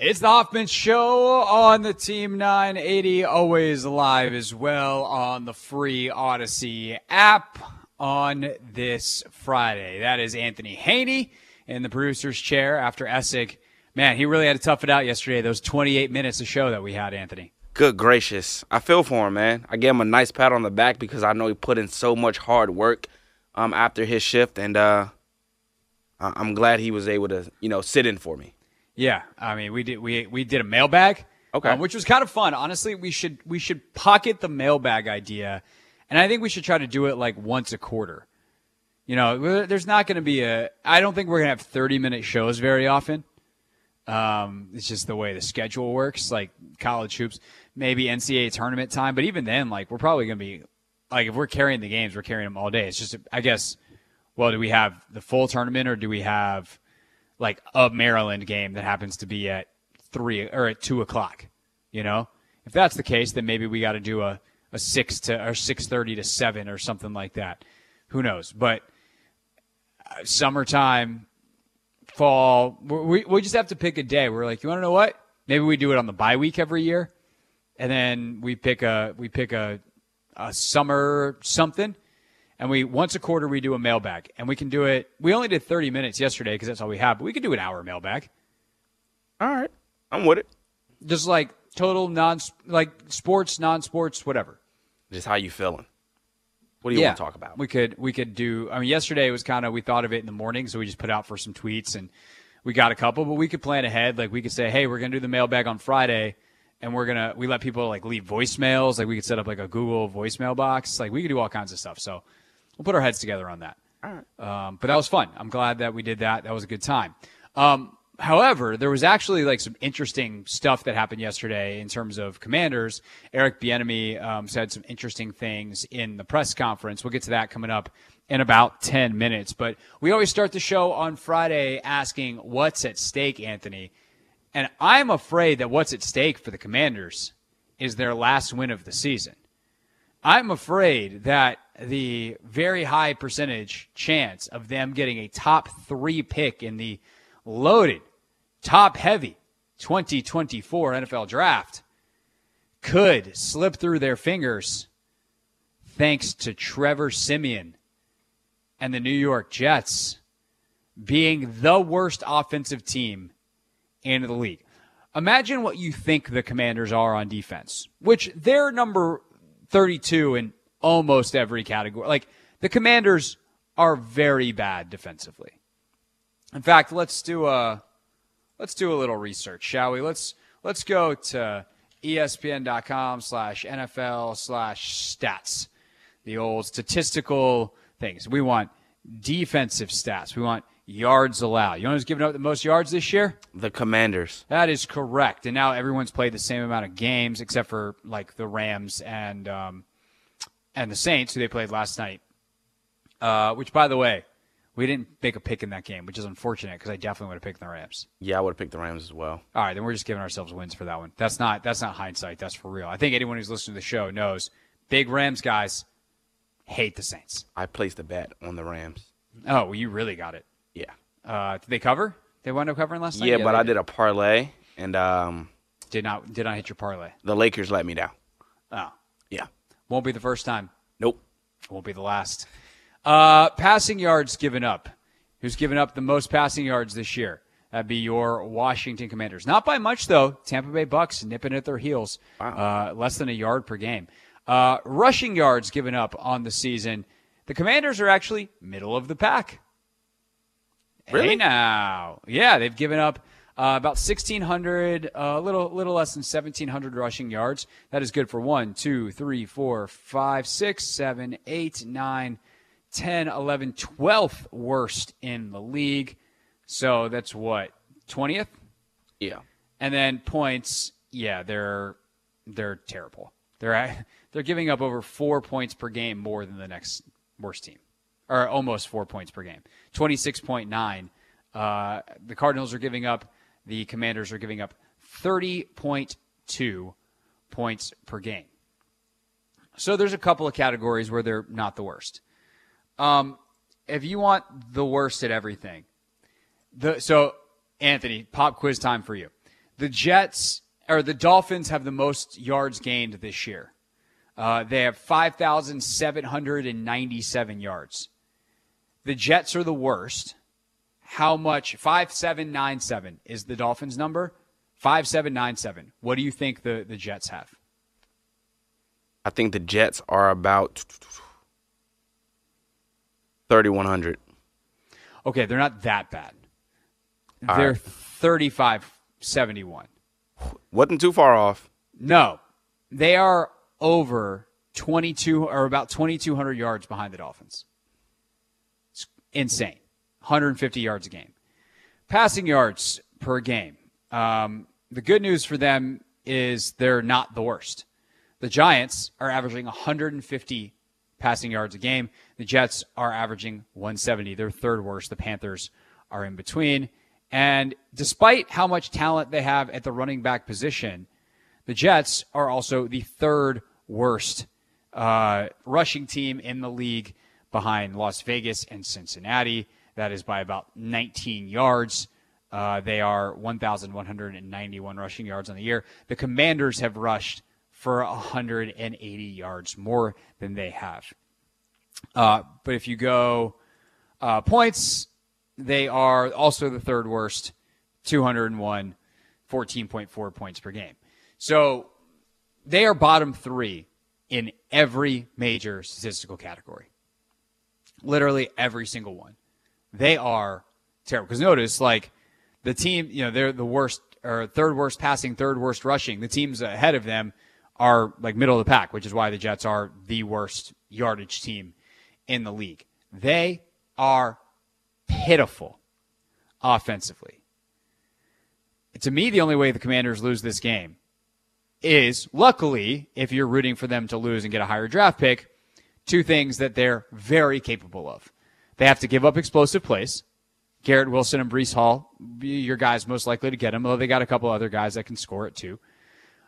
It's the Hoffman Show on the Team 980, always live as well on the free Audacy app on this Friday. That is Anthony Haney in the producer's chair after Essig. Man, he really had to tough it out yesterday, those 28 minutes of show that we had, Anthony. Good gracious. I feel for him, man. I gave him a nice pat on the back because I know he put in so much hard work um, after his shift, and uh, I'm glad he was able to, you know, sit in for me. Yeah, I mean, we did we we did a mailbag, okay, um, which was kind of fun. Honestly, we should we should pocket the mailbag idea, and I think we should try to do it like once a quarter. You know, there's not going to be a. I don't think we're going to have 30 minute shows very often. Um, it's just the way the schedule works. Like college hoops, maybe NCAA tournament time, but even then, like we're probably going to be like if we're carrying the games, we're carrying them all day. It's just, I guess. Well, do we have the full tournament or do we have? Like a Maryland game that happens to be at three or at two o'clock. You know, if that's the case, then maybe we got to do a, a six to or six thirty to seven or something like that. Who knows? But uh, summertime, fall, we we just have to pick a day. We're like, you want to know what? Maybe we do it on the bye week every year, and then we pick a we pick a a summer something and we once a quarter we do a mailbag, and we can do it. We only did 30 minutes yesterday because that's all we have, but we could do an hour mailbag. All right, I'm with it. Just like total non like sports, non sports, whatever. Just how you feeling? What do you yeah, want to talk about? We could we could do. I mean, yesterday was kind of we thought of it in the morning, so we just put out for some tweets and we got a couple, but we could plan ahead. Like we could say, hey, we're gonna do the mailbag on Friday and we're gonna we let people like leave voicemails like we could set up like a google voicemail box like we could do all kinds of stuff so we'll put our heads together on that. Right. Um, but that was fun. I'm glad that we did that. That was a good time. Um, however, there was actually like some interesting stuff that happened yesterday in terms of commanders. Eric Bieniemy um, said some interesting things in the press conference. We'll get to that coming up in about 10 minutes. But we always start the show on Friday asking what's at stake, Anthony. And I'm afraid that what's at stake for the commanders is their last win of the season. I'm afraid that the very high percentage chance of them getting a top three pick in the loaded, top heavy 2024 NFL draft could slip through their fingers thanks to Trevor Siemian and the New York Jets being the worst offensive team in the league. Imagine what you think the commanders are on defense, which they're number 32 in almost every category. Like the Commanders are very bad defensively. In fact, let's do a let's do a little research, shall we? Let's let's go to ESPN.com slash NFL slash stats. The old statistical things. We want defensive stats. We want yards allowed. You know who's giving up the most yards this year? The Commanders. That is correct. And now everyone's played the same amount of games, except for like the Rams and um, and the Saints, who they played last night. Uh, which, by the way, we didn't make a pick in that game, which is unfortunate because I definitely would have picked the Rams. Yeah, I would have picked the Rams as well. All right, then we're just giving ourselves wins for that one. That's not that's not hindsight. That's for real. I think anyone who's listening to the show knows big Rams guys hate the Saints. I placed a bet on the Rams. Oh, well, you really got it. Yeah. Uh, did they cover? They wound up covering last night. Yeah, but I did. did a parlay and um, did not did not hit your parlay. The Lakers let me down. Oh, yeah. Won't be the first time. Nope. Won't be the last. Uh, passing yards given up. Who's given up the most passing yards this year? That'd be your Washington Commanders. Not by much though. Tampa Bay Bucks nipping at their heels. Wow. Uh, less than a yard per game. Uh, rushing yards given up on the season. The Commanders are actually middle of the pack. Really? Hey now, yeah, they've given up uh, about 1,600, a uh, little little less than 1,700 rushing yards. That is good for one, two, three, four, five, six, seven, eight, nine, 10, 11, 12th worst in the league. So that's what 20th. Yeah. And then points, yeah, they're they're terrible. They're they're giving up over four points per game more than the next worst team or almost four points per game. 26.9. Uh, the Cardinals are giving up, the Commanders are giving up 30.2 points per game. So there's a couple of categories where they're not the worst. Um, if you want the worst at everything, the so Anthony, pop quiz time for you. The Jets or the Dolphins have the most yards gained this year. Uh, they have 5,797 yards. The Jets are the worst. How much? 5797 is the Dolphins number. 5797. What do you think the, the Jets have? I think the Jets are about 3,100. Okay, they're not that bad. All they're right. 3571. Wasn't too far off. No, they are over 22 or about 2,200 yards behind the Dolphins. It's insane. 150 yards a game. Passing yards per game. Um, the good news for them is they're not the worst. The Giants are averaging 150 passing yards a game. The Jets are averaging 170. They're third worst. The Panthers are in between. And despite how much talent they have at the running back position, the Jets are also the third worst uh, rushing team in the league behind Las Vegas and Cincinnati. That is by about 19 yards. Uh, they are 1,191 rushing yards on the year. The Commanders have rushed for 180 yards more than they have. Uh, but if you go uh, points, they are also the third worst, 201, 14.4 points per game. So they are bottom three in every major statistical category. Literally every single one. They are terrible. Because notice, like, the team, you know, they're the worst or third worst passing, third worst rushing. The teams ahead of them are like middle of the pack, which is why the Jets are the worst yardage team in the league. They are pitiful offensively. To me, the only way the Commanders lose this game is luckily, if you're rooting for them to lose and get a higher draft pick, two things that they're very capable of. They have to give up explosive plays. Garrett Wilson and Breece Hall, your guys most likely to get them, although they got a couple other guys that can score it too.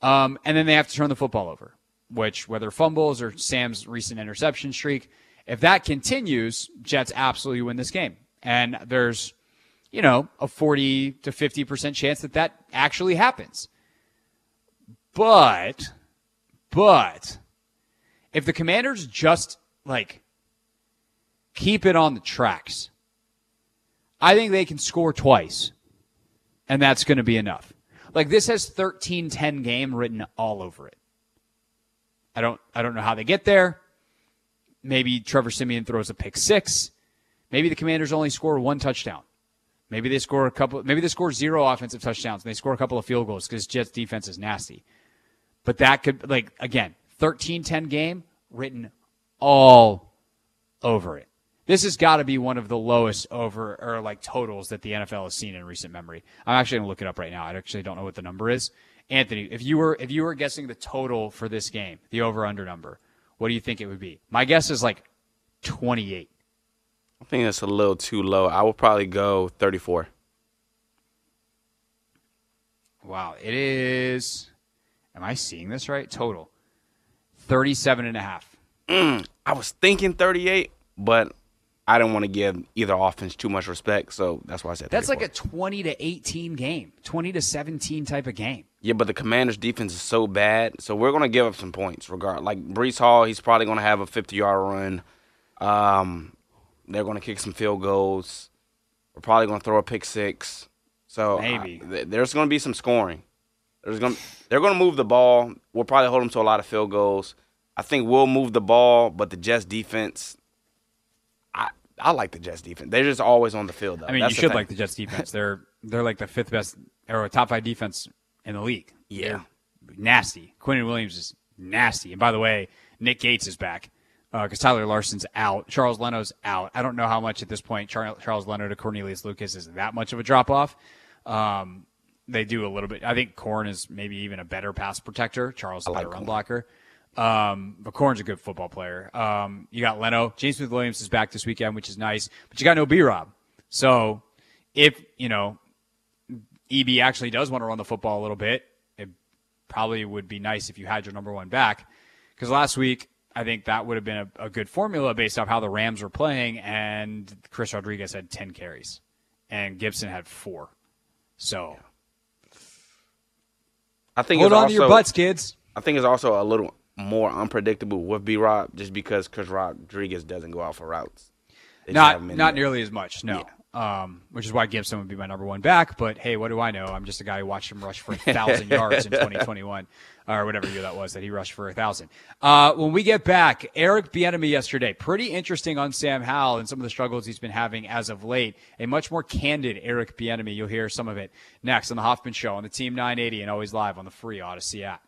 Um, and then they have to turn the football over, which whether fumbles or Sam's recent interception streak, if that continues, Jets absolutely win this game. And there's, you know, a 40 to 50% chance that that actually happens. But, but, if the commanders just like keep it on the tracks, I think they can score twice, and that's going to be enough. Like this has 13-10 game written all over it. I don't I don't know how they get there. Maybe Trevor Siemian throws a pick six. Maybe the Commanders only score one touchdown. Maybe they score a couple. Maybe they score zero offensive touchdowns and they score a couple of field goals because Jets defense is nasty. But that could like again 13-10 game written all over it. This has got to be one of the lowest over or like totals that the NFL has seen in recent memory. I'm actually going to look it up right now. I actually don't know what the number is. Anthony, if you were if you were guessing the total for this game, the over under number, what do you think it would be? My guess is like 28. I think that's a little too low. I would probably go 34. Wow, it is Am I seeing this right? Total 37 and a half. Mm, I was thinking 38, but I didn't want to give either offense too much respect, so that's why I said 34. That's like a 20 to 18 game, 20 to 17 type of game. Yeah, but the Commanders' defense is so bad, so we're gonna give up some points. Regard like Breece Hall, he's probably gonna have a 50-yard run. Um, they're gonna kick some field goals. We're probably gonna throw a pick six. So Maybe. I- th- there's gonna be some scoring. There's gonna they're gonna move the ball. We'll probably hold them to a lot of field goals. I think we'll move the ball, but the Jets defense. I like the Jets defense. They're just always on the field. Though. I mean, That's you should thing. like the Jets defense. They're they're like the fifth best or top five defense in the league. Yeah. They're nasty. Quinnen Williams is nasty. And by the way, Nick Gates is back because Tyler Larsen's out. Charles Leno's out. I don't know how much at this point Char- Charles Leno to Cornelius Lucas is that much of a drop off. Um, they do a little bit. I think Corn is maybe even a better pass protector. Charles is a like better run blocker. Um, but Corn's a good football player. Um, you got Leno. James Smith Williams is back this weekend, which is nice. But you got no B Rob. So if, you know, EB actually does want to run the football a little bit, it probably would be nice if you had your number one back. Because last week, I think that would have been a, a good formula based off how the Rams were playing, and Chris Rodriguez had 10 carries, and Gibson had four. So I think Hold it's on also, to your butts, kids. I think it's also a little more unpredictable with B Rob just because Chris Rodriguez doesn't go out for routes. They just have him Not not there. nearly as much, no. Um, which is why Gibson would be my number one back. But hey, what do I know? I'm just a guy who watched him rush for a thousand yards in 2021 or whatever year that was that he rushed for a thousand. Uh, when we get back, Eric Bieniemy yesterday, pretty interesting on Sam Howell and some of the struggles he's been having as of late. A much more candid Eric Bieniemy. You'll hear some of it next on the Hoffman Show on the Team 980 and always live on the free Audacy app.